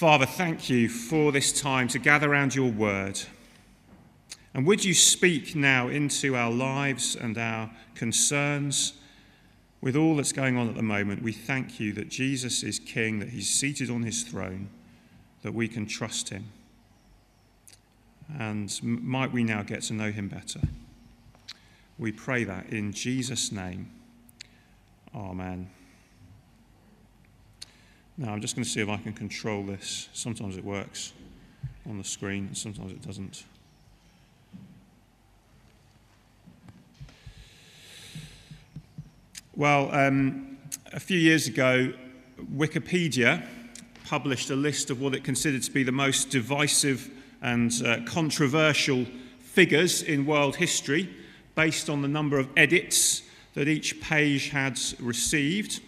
Father, thank you for this time to gather around your word. And would you speak now into our lives and our concerns with all that's going on at the moment? We thank you that Jesus is King, that he's seated on his throne, that we can trust him. And might we now get to know him better? We pray that in Jesus' name. Amen. Now, I'm just going to see if I can control this. Sometimes it works on the screen, sometimes it doesn't. Well, um, a few years ago, Wikipedia published a list of what it considered to be the most divisive and uh, controversial figures in world history based on the number of edits that each page had received.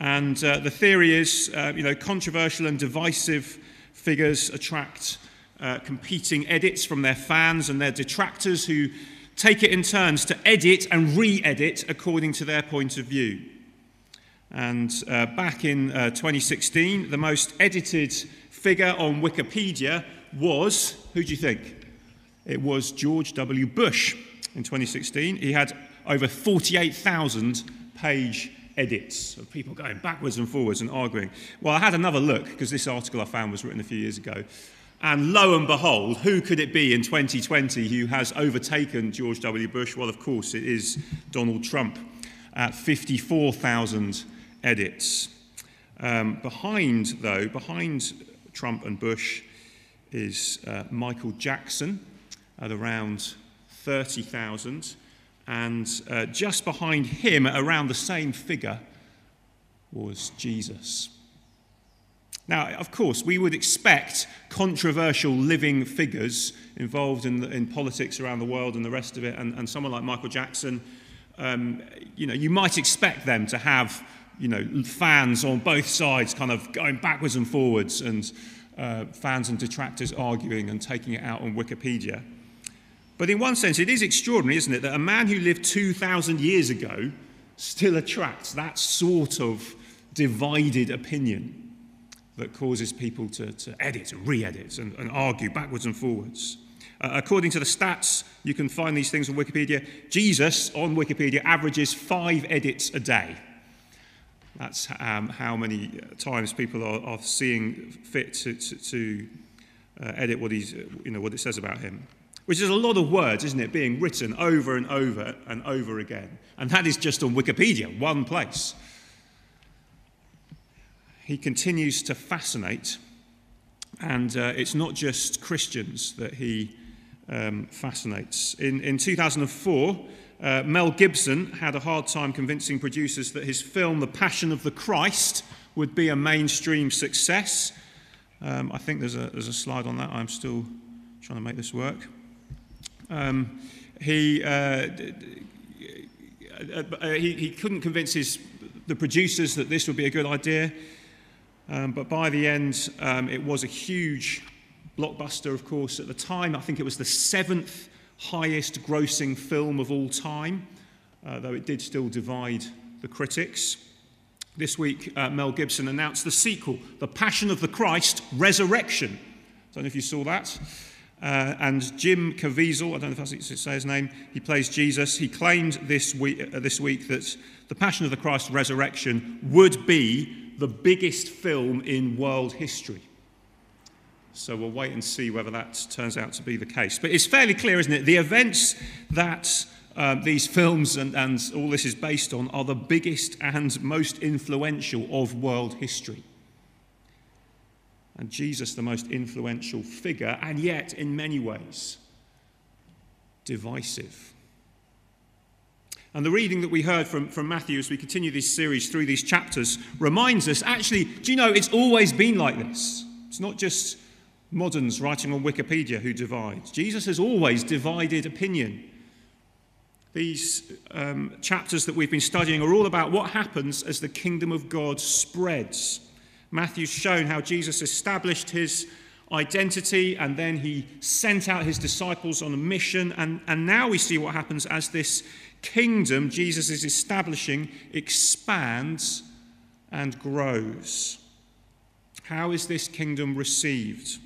And uh, the theory is, uh, you know, controversial and divisive figures attract uh, competing edits from their fans and their detractors who take it in turns to edit and re edit according to their point of view. And uh, back in uh, 2016, the most edited figure on Wikipedia was who do you think? It was George W. Bush in 2016. He had over 48,000 page edits of people going backwards and forwards and arguing. Well, I had another look because this article I found was written a few years ago. And lo and behold, who could it be in 2020 who has overtaken George W. Bush? Well, of course, it is Donald Trump at 54,000 edits. Um, behind, though, behind Trump and Bush is uh, Michael Jackson at around 30,000. And uh, just behind him, around the same figure, was Jesus. Now, of course, we would expect controversial living figures involved in, the, in politics around the world and the rest of it, and, and someone like Michael Jackson, um, you know, you might expect them to have, you know, fans on both sides kind of going backwards and forwards, and uh, fans and detractors arguing and taking it out on Wikipedia. But in one sense, it is extraordinary, isn't it, that a man who lived 2,000 years ago still attracts that sort of divided opinion that causes people to, to edit and re edit and, and, argue backwards and forwards. Uh, according to the stats, you can find these things on Wikipedia. Jesus on Wikipedia averages five edits a day. That's um, how many times people are, are seeing fit to, to, to uh, edit what, he's, you know, what it says about him. Which is a lot of words, isn't it, being written over and over and over again. And that is just on Wikipedia, one place he continues to fascinate. And uh, it's not just Christians that he um, fascinates. In, in 2004, uh, Mel Gibson had a hard time convincing producers that his film, The Passion of the Christ, would be a mainstream success. Um, I think there's a, there's a slide on that. I'm still trying to make this work. Um, he, uh, uh, uh, he, he couldn't convince his, the producers that this would be a good idea. Um, but by the end, um, it was a huge blockbuster, of course. At the time, I think it was the seventh highest grossing film of all time, uh, though it did still divide the critics. This week, uh, Mel Gibson announced the sequel, The Passion of the Christ Resurrection. I don't know if you saw that. Uh, and Jim Caviezel, I don't know if I to say his name, he plays Jesus. He claimed this week, uh, this week that The Passion of the Christ Resurrection would be the biggest film in world history. So we'll wait and see whether that turns out to be the case. But it's fairly clear, isn't it? The events that um, these films and, and all this is based on are the biggest and most influential of world history. And Jesus, the most influential figure, and yet, in many ways, divisive. And the reading that we heard from, from Matthew as we continue this series through these chapters reminds us actually, do you know, it's always been like this. It's not just moderns writing on Wikipedia who divide. Jesus has always divided opinion. These um, chapters that we've been studying are all about what happens as the kingdom of God spreads. Matthew's shown how Jesus established his identity and then he sent out his disciples on a mission. And, and now we see what happens as this kingdom Jesus is establishing expands and grows. How is this kingdom received?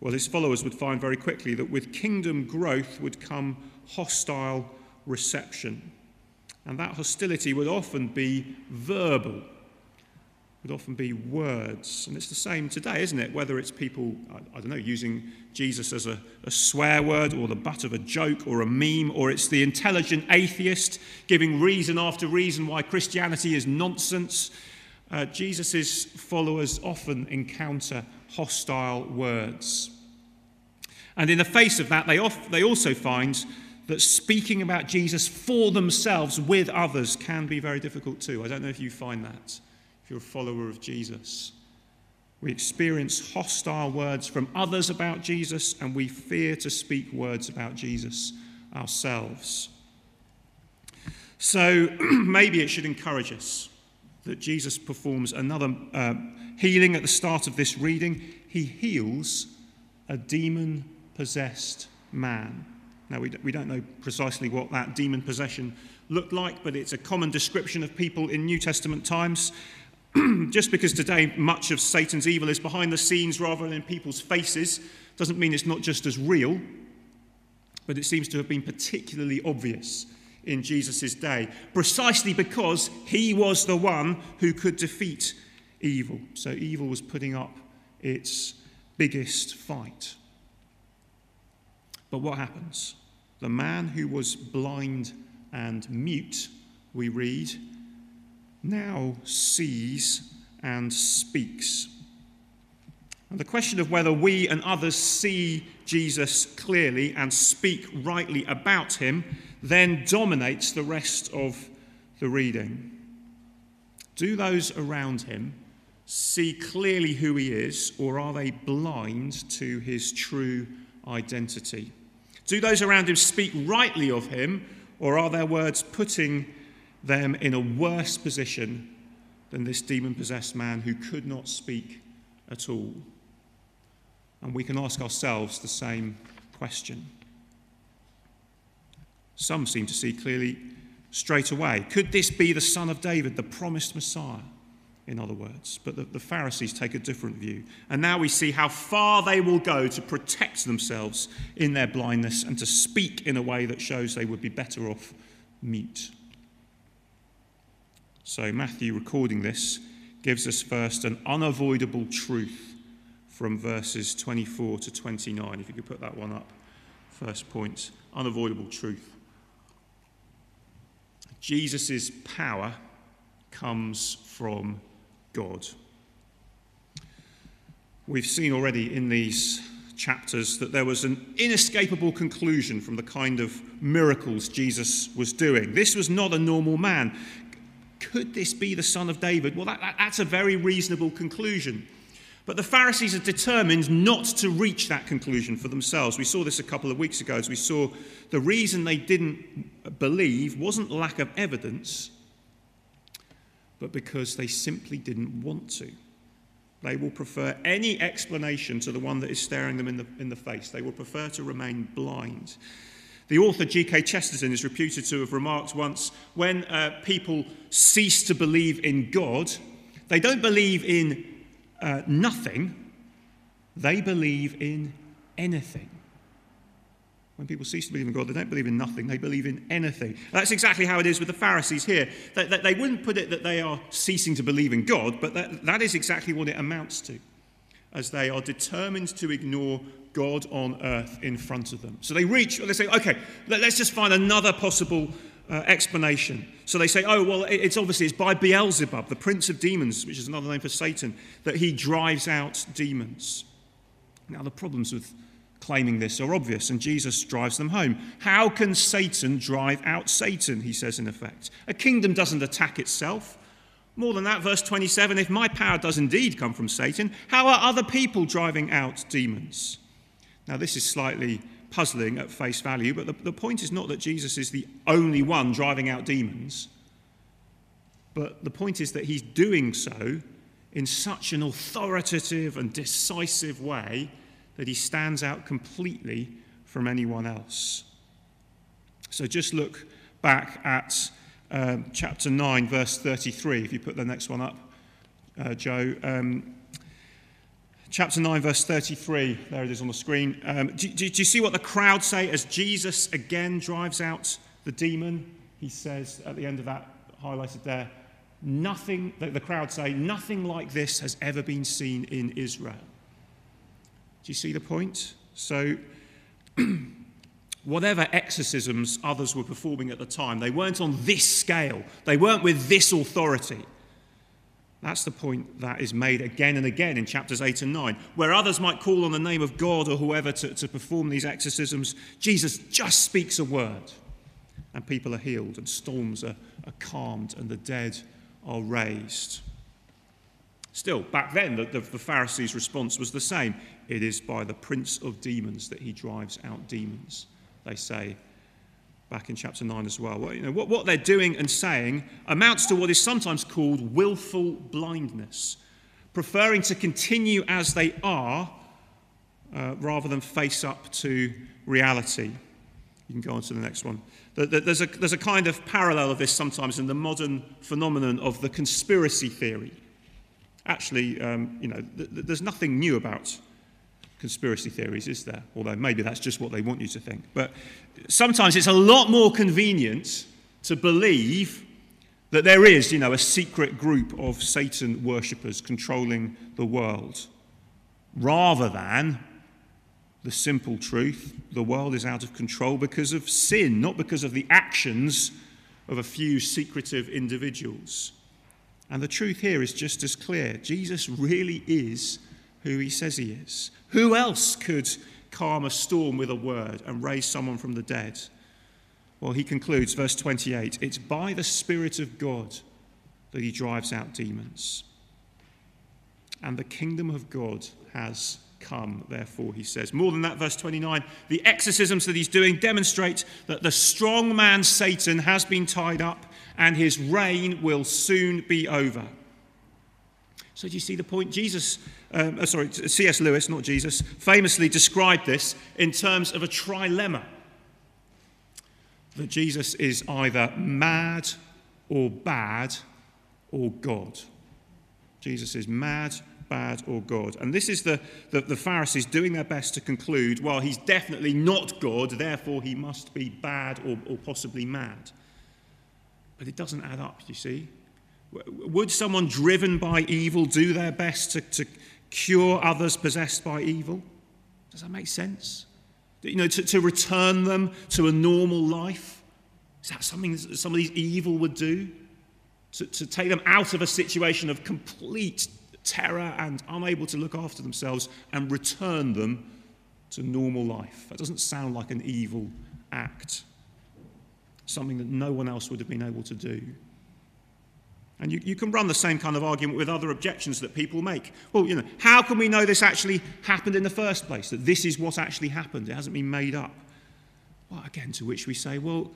Well, his followers would find very quickly that with kingdom growth would come hostile reception. And that hostility would often be verbal, would often be words. And it's the same today, isn't it? Whether it's people, I, I don't know, using Jesus as a, a swear word or the butt of a joke or a meme, or it's the intelligent atheist giving reason after reason why Christianity is nonsense. Uh, Jesus' followers often encounter hostile words. And in the face of that, they, off, they also find that speaking about Jesus for themselves with others can be very difficult too. I don't know if you find that, you're a follower of Jesus. We experience hostile words from others about Jesus, and we fear to speak words about Jesus ourselves. So maybe it should encourage us that Jesus performs another uh, healing at the start of this reading. He heals a demon possessed man. Now, we, we don't know precisely what that demon possession looked like, but it's a common description of people in New Testament times. just because today much of Satan's evil is behind the scenes rather than in people's faces doesn't mean it's not just as real, but it seems to have been particularly obvious in Jesus' day, precisely because he was the one who could defeat evil. So evil was putting up its biggest fight. But what happens? The man who was blind and mute, we read, now sees and speaks. And the question of whether we and others see Jesus clearly and speak rightly about him then dominates the rest of the reading. Do those around him see clearly who he is, or are they blind to his true identity? Do those around him speak rightly of him, or are their words putting them in a worse position than this demon possessed man who could not speak at all? And we can ask ourselves the same question. Some seem to see clearly straight away. Could this be the son of David, the promised Messiah? in other words. But the, the, Pharisees take a different view. And now we see how far they will go to protect themselves in their blindness and to speak in a way that shows they would be better off mute. So, Matthew, recording this, gives us first an unavoidable truth from verses 24 to 29. If you could put that one up, first point unavoidable truth. Jesus' power comes from God. We've seen already in these chapters that there was an inescapable conclusion from the kind of miracles Jesus was doing. This was not a normal man. Could this be the son of David? Well, that, that, that's a very reasonable conclusion. But the Pharisees are determined not to reach that conclusion for themselves. We saw this a couple of weeks ago as we saw the reason they didn't believe wasn't lack of evidence, but because they simply didn't want to. They will prefer any explanation to the one that is staring them in the, in the face. They will prefer to remain blind. The author G.K. Chesterton is reputed to have remarked once when uh, people cease to believe in God, they don't believe in uh, nothing, they believe in anything. When people cease to believe in God, they don't believe in nothing, they believe in anything. That's exactly how it is with the Pharisees here. They, they, they wouldn't put it that they are ceasing to believe in God, but that, that is exactly what it amounts to, as they are determined to ignore God on earth in front of them. So they reach, they say, okay, let, us just find another possible uh, explanation. So they say, oh, well, it's obviously it's by Beelzebub, the prince of demons, which is another name for Satan, that he drives out demons. Now, the problems with claiming this are obvious, and Jesus drives them home. How can Satan drive out Satan? He says, in effect. A kingdom doesn't attack itself. More than that, verse 27 if my power does indeed come from Satan, how are other people driving out demons? Now, this is slightly puzzling at face value, but the, the point is not that Jesus is the only one driving out demons, but the point is that he's doing so in such an authoritative and decisive way that he stands out completely from anyone else. So just look back at um, chapter 9, verse 33, if you put the next one up, uh, Joe. Um, Chapter 9, verse 33. There it is on the screen. Um, do, do, do you see what the crowd say as Jesus again drives out the demon? He says at the end of that, highlighted there, nothing, the, the crowd say, nothing like this has ever been seen in Israel. Do you see the point? So, whatever exorcisms others were performing at the time, they weren't on this scale, they weren't with this authority. That's the point that is made again and again in chapters 8 and 9. Where others might call on the name of God or whoever to, to perform these exorcisms, Jesus just speaks a word and people are healed and storms are, are calmed and the dead are raised. Still, back then, the, the, the Pharisees' response was the same. It is by the prince of demons that he drives out demons, they say back in chapter 9 as well. well you know, what, what they're doing and saying amounts to what is sometimes called willful blindness, preferring to continue as they are uh, rather than face up to reality. You can go on to the next one. There's a, there's a kind of parallel of this sometimes in the modern phenomenon of the conspiracy theory. Actually, um, you know, th- there's nothing new about conspiracy theories, is there? Although maybe that's just what they want you to think. But sometimes it's a lot more convenient to believe that there is, you know, a secret group of Satan worshippers controlling the world, rather than the simple truth the world is out of control because of sin, not because of the actions of a few secretive individuals. And the truth here is just as clear Jesus really is who he says he is. Who else could calm a storm with a word and raise someone from the dead? Well, he concludes, verse 28 it's by the Spirit of God that he drives out demons. And the kingdom of God has come, therefore, he says. More than that, verse 29 the exorcisms that he's doing demonstrate that the strong man Satan has been tied up and his reign will soon be over. So, do you see the point? Jesus, um, uh, sorry, C.S. Lewis, not Jesus, famously described this in terms of a trilemma that Jesus is either mad or bad or God. Jesus is mad, bad, or God. And this is the, the, the, Pharisees doing their best to conclude well, he's definitely not God, therefore he must be bad or, or possibly mad. But it doesn't add up, you see. Would someone driven by evil do their best to, to cure others possessed by evil? Does that make sense? You know, to, to return them to a normal life? Is that something that somebody's evil would do? To, to take them out of a situation of complete terror and unable to look after themselves and return them to normal life? That doesn't sound like an evil act. Something that no one else would have been able to do. And you, you can run the same kind of argument with other objections that people make. Well, you know, how can we know this actually happened in the first place? That this is what actually happened? It hasn't been made up. Well, again, to which we say, well,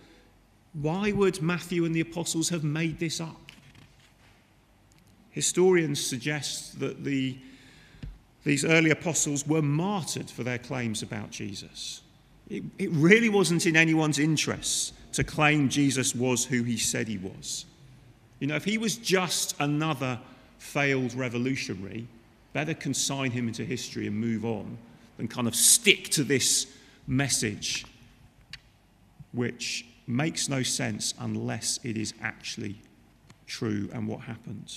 why would Matthew and the apostles have made this up? Historians suggest that the, these early apostles were martyred for their claims about Jesus. It, it really wasn't in anyone's interests to claim Jesus was who he said he was. You know, if he was just another failed revolutionary, better consign him into history and move on than kind of stick to this message, which makes no sense unless it is actually true and what happened.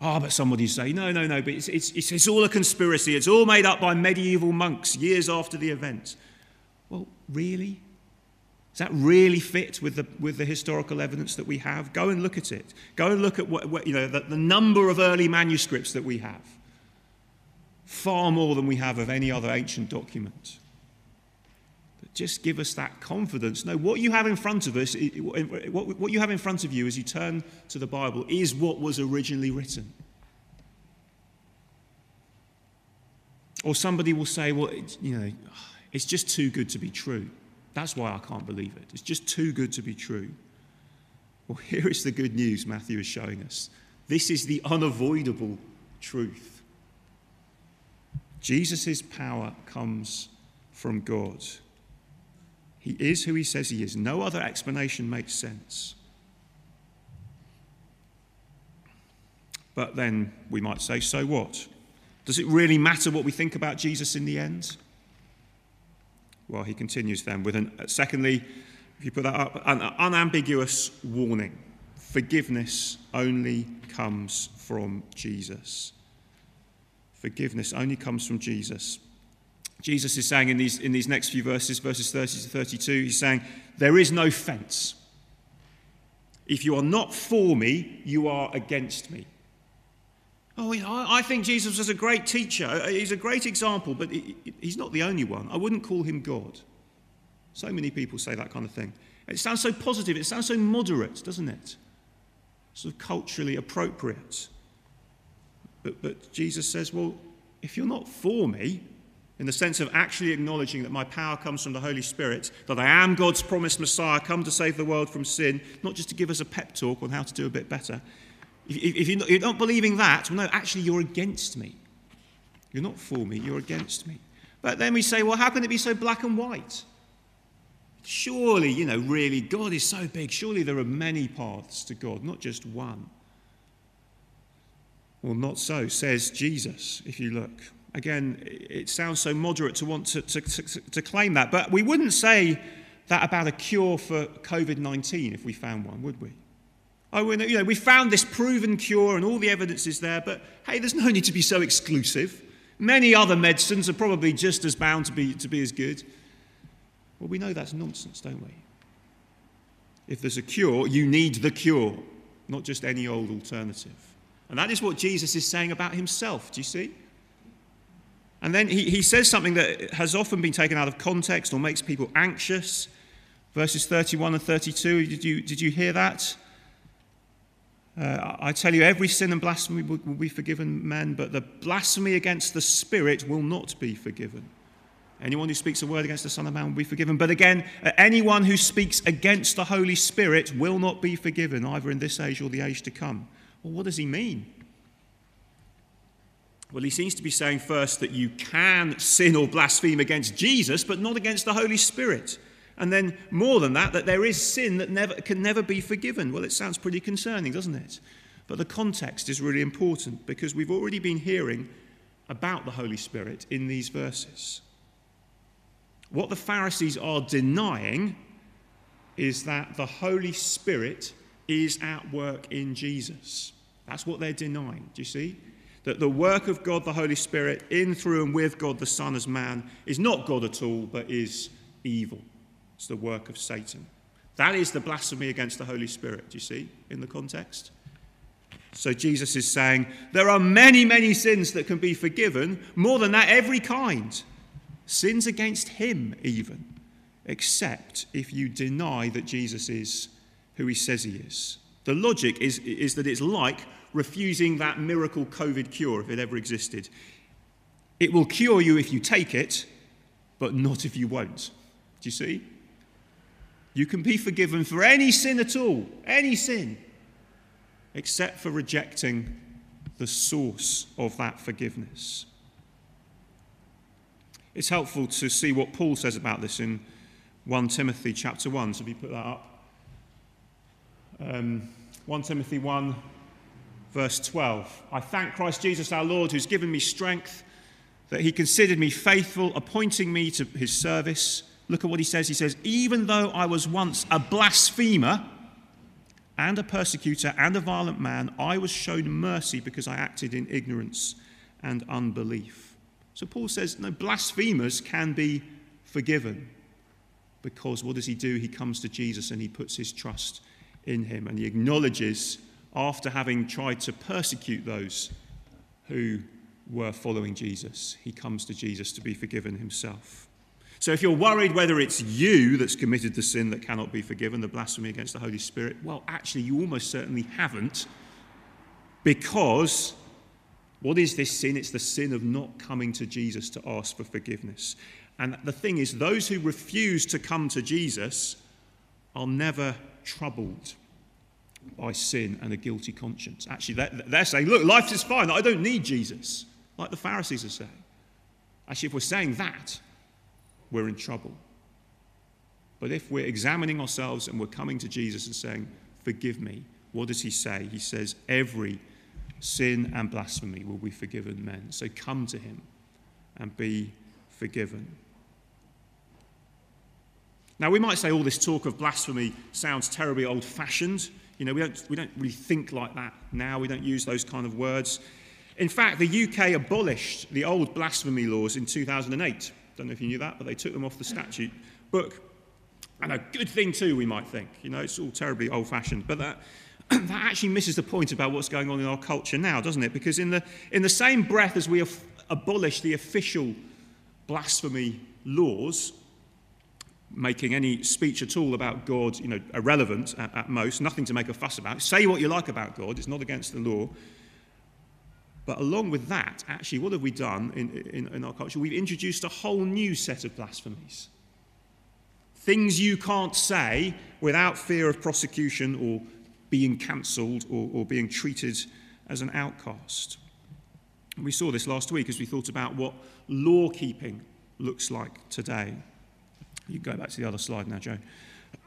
Ah, oh, but somebody say, no, no, no, but it's, it's, it's, it's all a conspiracy. It's all made up by medieval monks years after the event. Well, really? Does that really fit with the, with the historical evidence that we have? Go and look at it. Go and look at what, what you know, the, the number of early manuscripts that we have. Far more than we have of any other ancient document. Just give us that confidence. No, what you have in front of us, what you have in front of you as you turn to the Bible is what was originally written. Or somebody will say, well, you know, it's just too good to be true. That's why I can't believe it. It's just too good to be true. Well, here is the good news Matthew is showing us. This is the unavoidable truth. Jesus' power comes from God. He is who he says he is. No other explanation makes sense. But then we might say, so what? Does it really matter what we think about Jesus in the end? Well, he continues then with an, uh, secondly, if you put that up, an uh, unambiguous warning. Forgiveness only comes from Jesus. Forgiveness only comes from Jesus. Jesus is saying in these, in these next few verses, verses 30 to 32, he's saying, There is no fence. If you are not for me, you are against me. Oh, I think Jesus was a great teacher. Uh, he's a great example, but he's not the only one. I wouldn't call him God. So many people say that kind of thing. It sounds so positive, it sounds so moderate, doesn't it? Sort of culturally appropriate. But, but Jesus says, well, if you're not for me, in the sense of actually acknowledging that my power comes from the Holy Spirit, that I am God's promised Messiah, come to save the world from sin, not just to give us a pep talk on how to do a bit better. If, if you're, not, you're not believing that, well, no, actually, you're against me. You're not for me, you're against me. But then we say, well, how can it be so black and white? Surely, you know, really, God is so big. Surely there are many paths to God, not just one. Well, not so, says Jesus, if you look. Again, it sounds so moderate to want to, to, to, to claim that, but we wouldn't say that about a cure for COVID 19 if we found one, would we? Oh, you know, we found this proven cure and all the evidence is there, but hey, there's no need to be so exclusive. Many other medicines are probably just as bound to be, to be as good. Well, we know that's nonsense, don't we? If there's a cure, you need the cure, not just any old alternative. And that is what Jesus is saying about himself. Do you see? And then he, he says something that has often been taken out of context or makes people anxious. Verses 31 and 32, did you, did you hear that? Uh, I tell you, every sin and blasphemy will, be forgiven men, but the blasphemy against the Spirit will not be forgiven. Anyone who speaks a word against the Son of Man will be forgiven. But again, uh, anyone who speaks against the Holy Spirit will not be forgiven, either in this age or the age to come. Well, what does he mean? Well, he seems to be saying first that you can sin or blaspheme against Jesus, but not against the Holy Spirit. And then, more than that, that there is sin that never, can never be forgiven. Well, it sounds pretty concerning, doesn't it? But the context is really important because we've already been hearing about the Holy Spirit in these verses. What the Pharisees are denying is that the Holy Spirit is at work in Jesus. That's what they're denying. Do you see? That the work of God, the Holy Spirit, in, through, and with God, the Son as man, is not God at all, but is evil. It's the work of Satan. That is the blasphemy against the Holy Spirit. Do you see in the context? So Jesus is saying there are many, many sins that can be forgiven, more than that, every kind sins against him, even, except if you deny that Jesus is who he says he is. The logic is, is that it's like refusing that miracle COVID cure if it ever existed. It will cure you if you take it, but not if you won't. Do you see? You can be forgiven for any sin at all, any sin, except for rejecting the source of that forgiveness. It's helpful to see what Paul says about this in 1 Timothy chapter 1. So if you put that up. Um, 1 Timothy 1, verse 12. I thank Christ Jesus our Lord, who's given me strength, that he considered me faithful, appointing me to his service. Look at what he says. He says, Even though I was once a blasphemer and a persecutor and a violent man, I was shown mercy because I acted in ignorance and unbelief. So Paul says, no, blasphemers can be forgiven because what does he do? He comes to Jesus and he puts his trust in him and he acknowledges, after having tried to persecute those who were following Jesus, he comes to Jesus to be forgiven himself. So if you're worried whether it's you that's committed the sin that cannot be forgiven, the blasphemy against the Holy Spirit, well, actually, you almost certainly haven't because what is this sin? It's the sin of not coming to Jesus to ask for forgiveness. And the thing is, those who refuse to come to Jesus are never troubled by sin and a guilty conscience. Actually, they're saying, look, life is fine. I don't need Jesus, like the Pharisees are saying. Actually, if we're saying that, we're in trouble. But if we're examining ourselves and we're coming to Jesus and saying, forgive me, what does he say? He says, every sin and blasphemy will be forgiven men. So come to him and be forgiven. Now, we might say all this talk of blasphemy sounds terribly old fashioned. You know, we don't, we don't really think like that now. We don't use those kind of words. In fact, the UK abolished the old blasphemy laws in 2008. Don't know if you knew that, but they took them off the statute book. And a good thing, too, we might think. You know, it's all terribly old fashioned. But that, that actually misses the point about what's going on in our culture now, doesn't it? Because in the, in the same breath as we have abolished the official blasphemy laws, making any speech at all about God, you know, irrelevant at, at, most, nothing to make a fuss about. Say what you like about God, it's not against the law. But along with that, actually, what have we done in, in, in our culture? We've introduced a whole new set of blasphemies. Things you can't say without fear of prosecution or being cancelled or, or being treated as an outcast. We saw this last week as we thought about what law keeping looks like today. You can go back to the other slide now, Joe.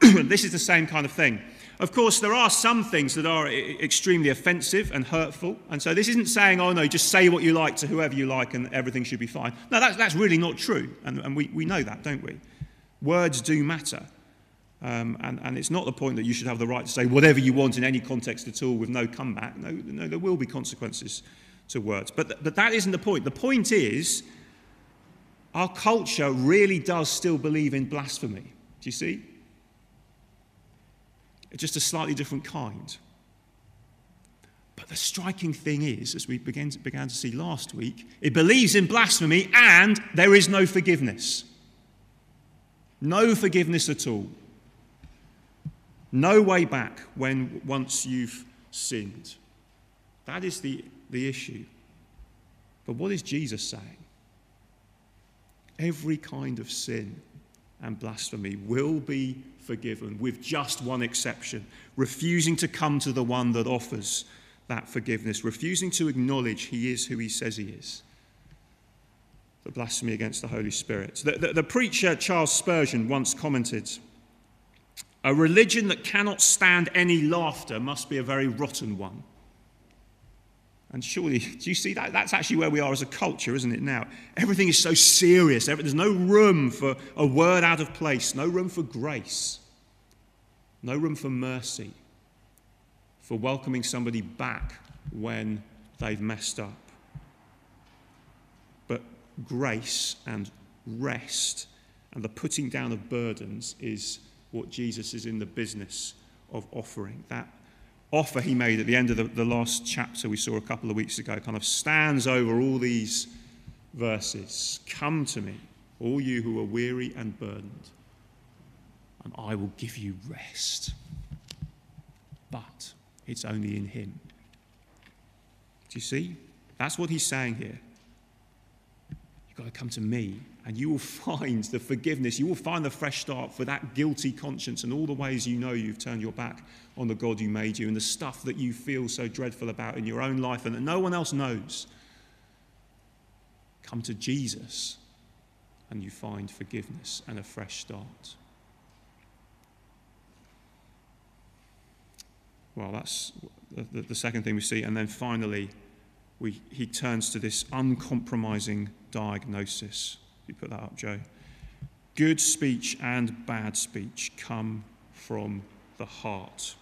this is the same kind of thing. Of course, there are some things that are extremely offensive and hurtful. And so this isn't saying, oh no, just say what you like to whoever you like and everything should be fine. No, that's, that's really not true. And, and we, we know that, don't we? Words do matter. Um, and, and it's not the point that you should have the right to say whatever you want in any context at all with no comeback. No, no there will be consequences to words. But, th- but that isn't the point. The point is, our culture really does still believe in blasphemy. Do you see? Just a slightly different kind. But the striking thing is, as we began to, began to see last week, it believes in blasphemy and there is no forgiveness. No forgiveness at all. No way back when once you've sinned. That is the, the issue. But what is Jesus saying? Every kind of sin and blasphemy will be forgiven, with just one exception refusing to come to the one that offers that forgiveness, refusing to acknowledge he is who he says he is The blasphemy against the Holy Spirit. The, the, the, preacher Charles Spurgeon once commented A religion that cannot stand any laughter must be a very rotten one. And surely, do you see that? That's actually where we are as a culture, isn't it now? Everything is so serious. There's no room for a word out of place, no room for grace, no room for mercy, for welcoming somebody back when they've messed up But grace and rest and the putting down of burdens is what Jesus is in the business of offering. That offer he made at the end of the, the last chapter we saw a couple of weeks ago kind of stands over all these verses. Come to me, all you who are weary and burdened, and I will give you rest. But it's only in him. Do you see? That's what he's saying here. You've got to come to me, and you will find the forgiveness. You will find the fresh start for that guilty conscience and all the ways you know you've turned your back on the God who made you and the stuff that you feel so dreadful about in your own life and that no one else knows. Come to Jesus, and you find forgiveness and a fresh start. Well, that's the, the second thing we see. And then finally, we, he turns to this uncompromising diagnosis. You put that up, Joe. Good speech and bad speech come from the heart.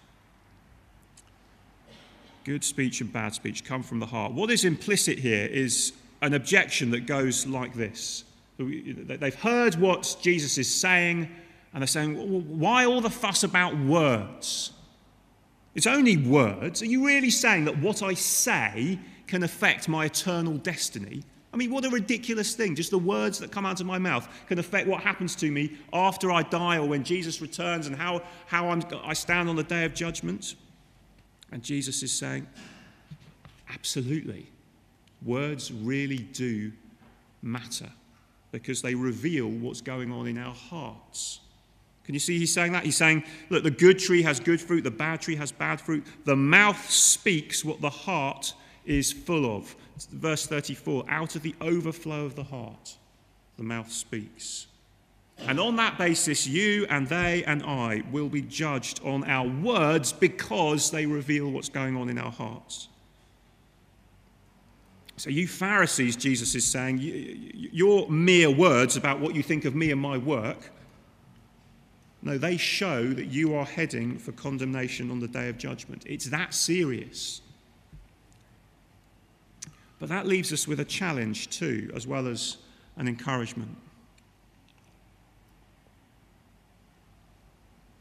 Good speech and bad speech come from the heart. What is implicit here is an objection that goes like this. They've heard what Jesus is saying, and they're saying, Why all the fuss about words? It's only words. Are you really saying that what I say can affect my eternal destiny. I mean, what a ridiculous thing. Just the words that come out of my mouth can affect what happens to me after I die or when Jesus returns and how, how I'm, I stand on the day of judgment. And Jesus is saying, absolutely. Words really do matter because they reveal what's going on in our hearts. Can you see he's saying that? He's saying, look, the good tree has good fruit, the bad tree has bad fruit. The mouth speaks what the heart is full of. Verse 34 out of the overflow of the heart, the mouth speaks. And on that basis, you and they and I will be judged on our words because they reveal what's going on in our hearts. So, you Pharisees, Jesus is saying, your mere words about what you think of me and my work, no, they show that you are heading for condemnation on the day of judgment. It's that serious. But that leaves us with a challenge too, as well as an encouragement.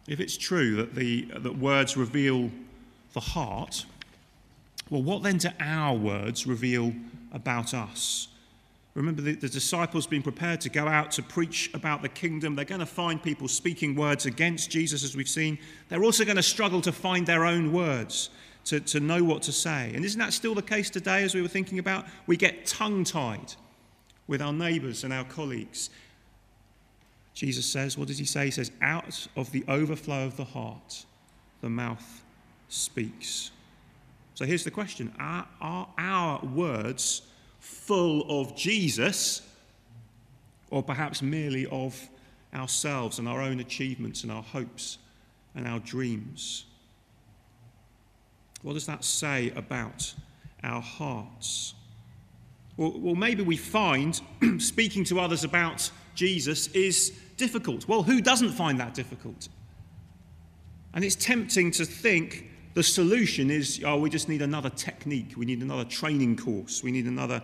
If it's true that, the, that words reveal the heart, well, what then do our words reveal about us? Remember, the, the, disciples being prepared to go out to preach about the kingdom. They're going to find people speaking words against Jesus, as we've seen. They're also going to struggle to find their own words, to, to know what to say. And isn't that still the case today, as we were thinking about? We get tongue tied with our neighbours and our colleagues. Jesus says, what does he say? He says, out of the overflow of the heart, the mouth speaks. So here's the question Are, are our words full of Jesus, or perhaps merely of ourselves and our own achievements and our hopes and our dreams? What does that say about our hearts? Well, well maybe we find speaking to others about Jesus is difficult. Well, who doesn't find that difficult? And it's tempting to think the solution is oh, we just need another technique, we need another training course, we need another,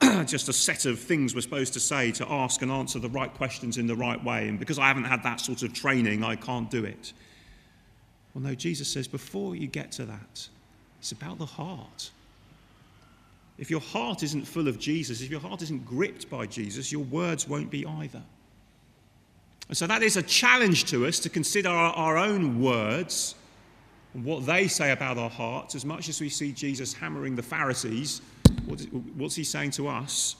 just a set of things we're supposed to say to ask and answer the right questions in the right way. And because I haven't had that sort of training, I can't do it. Well, no, Jesus says before you get to that, it's about the heart. If your heart isn't full of Jesus, if your heart isn't gripped by Jesus, your words won't be either. And so that is a challenge to us to consider our, our own words and what they say about our hearts as much as we see Jesus hammering the Pharisees. what's he saying to us?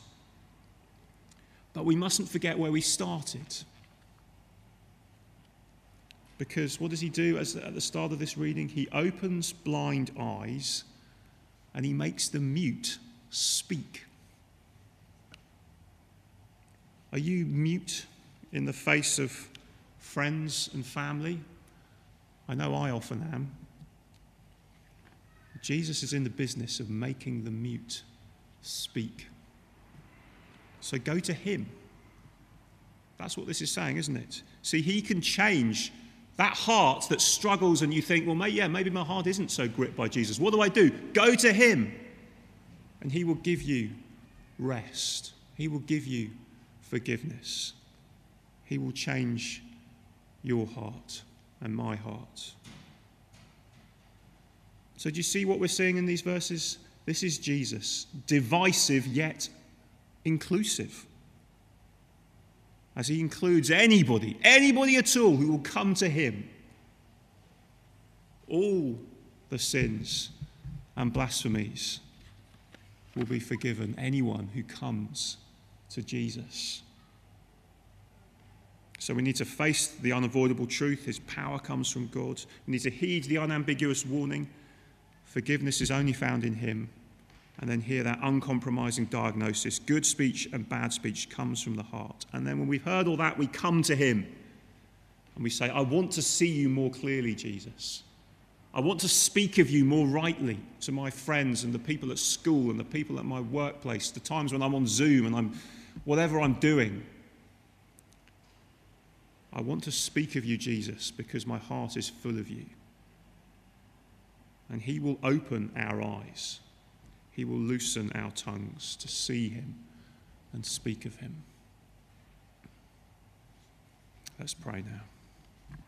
But we mustn't forget where we started. Because what does he do as, at the start of this reading? He opens blind eyes and he makes the mute speak. Are you mute in the face of friends and family? I know I often am. Jesus is in the business of making the mute speak. So go to him. That's what this is saying, isn't it? See, he can change that heart that struggles and you think, well, may, yeah, maybe my heart isn't so gripped by Jesus. What do I do? Go to him and he will give you rest. He will give you forgiveness. He will change your heart and my heart. So, do you see what we're seeing in these verses? This is Jesus, divisive yet inclusive. As he includes anybody, anybody at all who will come to him. All the sins and blasphemies will be forgiven. Anyone who comes to Jesus. So we need to face the unavoidable truth. His power comes from God. We need to heed the unambiguous warning. Forgiveness is only found in Him. And then hear that uncompromising diagnosis good speech and bad speech comes from the heart. And then when we've heard all that, we come to Him and we say, I want to see you more clearly, Jesus. I want to speak of you more rightly to my friends and the people at school and the people at my workplace, the times when I'm on Zoom and I'm whatever I'm doing. I want to speak of you, Jesus, because my heart is full of you. And He will open our eyes, He will loosen our tongues to see Him and speak of Him. Let's pray now.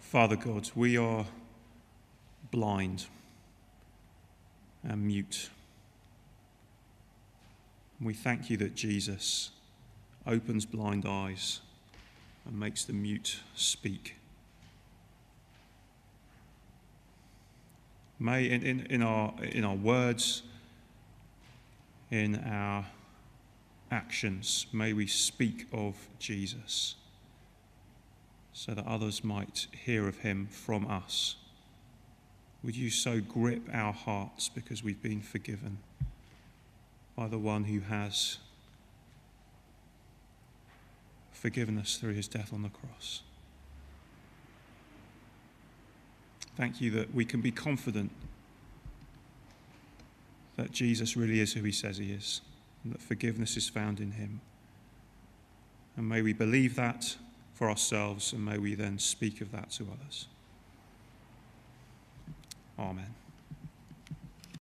Father God, we are blind and mute. We thank you that Jesus opens blind eyes and makes the mute speak. May in, in, in, our, in our words, in our actions, may we speak of Jesus so that others might hear of him from us. Would you so grip our hearts because we've been forgiven by the one who has forgiven us through his death on the cross? Thank you that we can be confident that Jesus really is who he says he is, and that forgiveness is found in him. And may we believe that for ourselves, and may we then speak of that to others. Amen.